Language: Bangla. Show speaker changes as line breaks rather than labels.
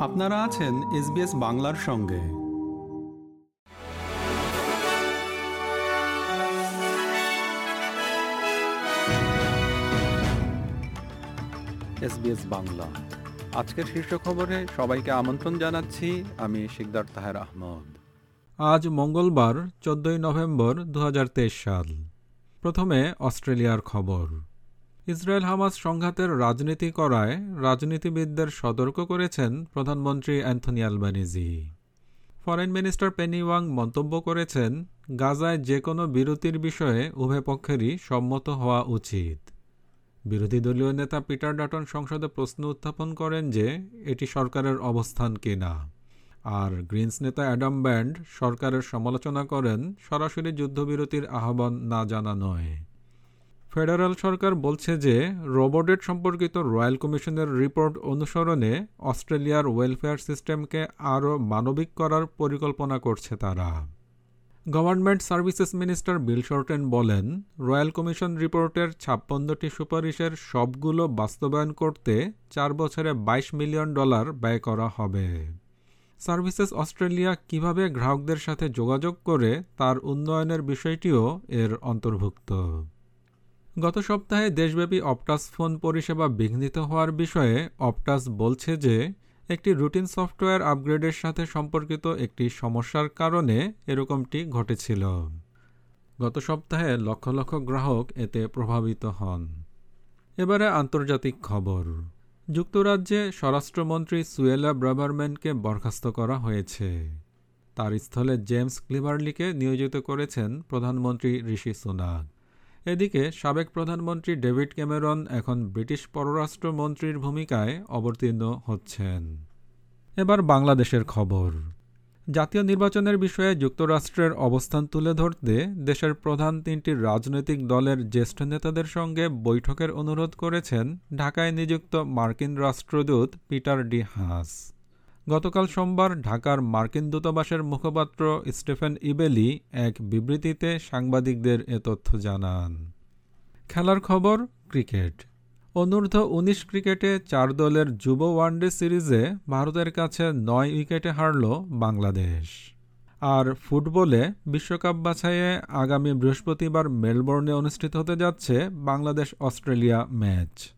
আপনারা আছেন এসবিএস বাংলার সঙ্গে।
এসবিএস বাংলা। আজকের শীর্ষ খবরে সবাইকে আমন্ত্রণ জানাচ্ছি আমি শিকদার তাহের আহমদ।
আজ মঙ্গলবার চোদ্দই নভেম্বর দু হাজার তেইশ সাল। প্রথমে অস্ট্রেলিয়ার খবর। ইসরায়েল হামাস সংঘাতের রাজনীতি করায় রাজনীতিবিদদের সতর্ক করেছেন প্রধানমন্ত্রী Anthony Albanese. Foreign minister Penny Wong মন্তব্য করেছেন, গাজায় যে কোনো বিরতির বিষয়ে উভয় পক্ষেরই সম্মত হওয়া উচিত। বিরোধী দলীয় নেতা পিটার ডাটন সংসদে প্রশ্ন উত্থাপন করেন যে, এটি সরকারের অবস্থান কিনা। আর গ্রিনস নেতা অ্যাডাম ব্যান্ড সরকারের সমালোচনা করেন, সরাসরি যুদ্ধবিরতির আহ্বান না জানা নয়। ফেডারেল সরকার বলছে যে রোবটেড সম্পর্কিত রয়্যাল কমিশনের রিপোর্ট অনুসরণে অস্ট্রেলিয়ার ওয়েলফেয়ার সিস্টেমকে আরও মানবিক করার পরিকল্পনা করছে তারা। Government services minister Bill Shorten বলেন, রয়্যাল কমিশন রিপোর্টের ছাপ্পান্নটি সুপারিশের সবগুলো বাস্তবায়ন করতে চার বছরে ২২ মিলিয়ন ডলার ব্যয় করা হবে। সার্ভিসেস অস্ট্রেলিয়া কীভাবে গ্রাহকদের সাথে যোগাযোগ করে তার উন্নয়নের বিষয়টিও এর অন্তর্ভুক্ত। গত সপ্তাহে দেশব্যাপী অপটাস ফোন পরিষেবা বিঘ্নিত হওয়ার বিষয়ে অপটাস বলছে যে, একটি রুটিন সফটওয়্যার আপগ্রেডের সাথে সম্পর্কিত একটি সমস্যার কারণে এরকমটি ঘটেছিল। গত সপ্তাহে লক্ষ লক্ষ গ্রাহক এতে প্রভাবিত হন। এবারে আন্তর্জাতিক খবর। যুক্তরাজ্যে স্বরাষ্ট্রমন্ত্রী সুয়েলা ব্রাভারম্যানকে বরখাস্ত করা হয়েছে। তার স্থলে জেমস ক্লিভারলিকে নিয়োজিত করেছেন প্রধানমন্ত্রী ঋষি সুনাক। এদিকে সাবেক প্রধানমন্ত্রী ডেভিড ক্যামেরন এখন ব্রিটিশ পররাষ্ট্রমন্ত্রীর ভূমিকায় অবতীর্ণ হচ্ছেন। এবার বাংলাদেশের খবর। জাতীয় নির্বাচনের বিষয়ে যুক্তরাষ্ট্রের অবস্থান তুলে ধরতে দেশের প্রধান তিনটি রাজনৈতিক দলের জ্যেষ্ঠ নেতাদের সঙ্গে বৈঠকের অনুরোধ করেছেন ঢাকায় নিযুক্ত মার্কিন রাষ্ট্রদূত পিটার ডি হাস। গতকাল সোমবার ঢাকার মার্কিন দূতাবাসের মুখপাত্র স্টেফেন ইবেলি এক বিবৃতিতে সাংবাদিকদের এ তথ্য জানান। খেলার খবর, ক্রিকেট। অনূর্ধ্ব উনিশ ক্রিকেটে চার দলের যুব ওয়ানডে সিরিজে ভারতের কাছে নয় উইকেটে হারল বাংলাদেশ। আর ফুটবলে বিশ্বকাপ বাছাইয়ে আগামী বৃহস্পতিবার মেলবোর্নে অনুষ্ঠিত হতে যাচ্ছে বাংলাদেশ অস্ট্রেলিয়া ম্যাচ।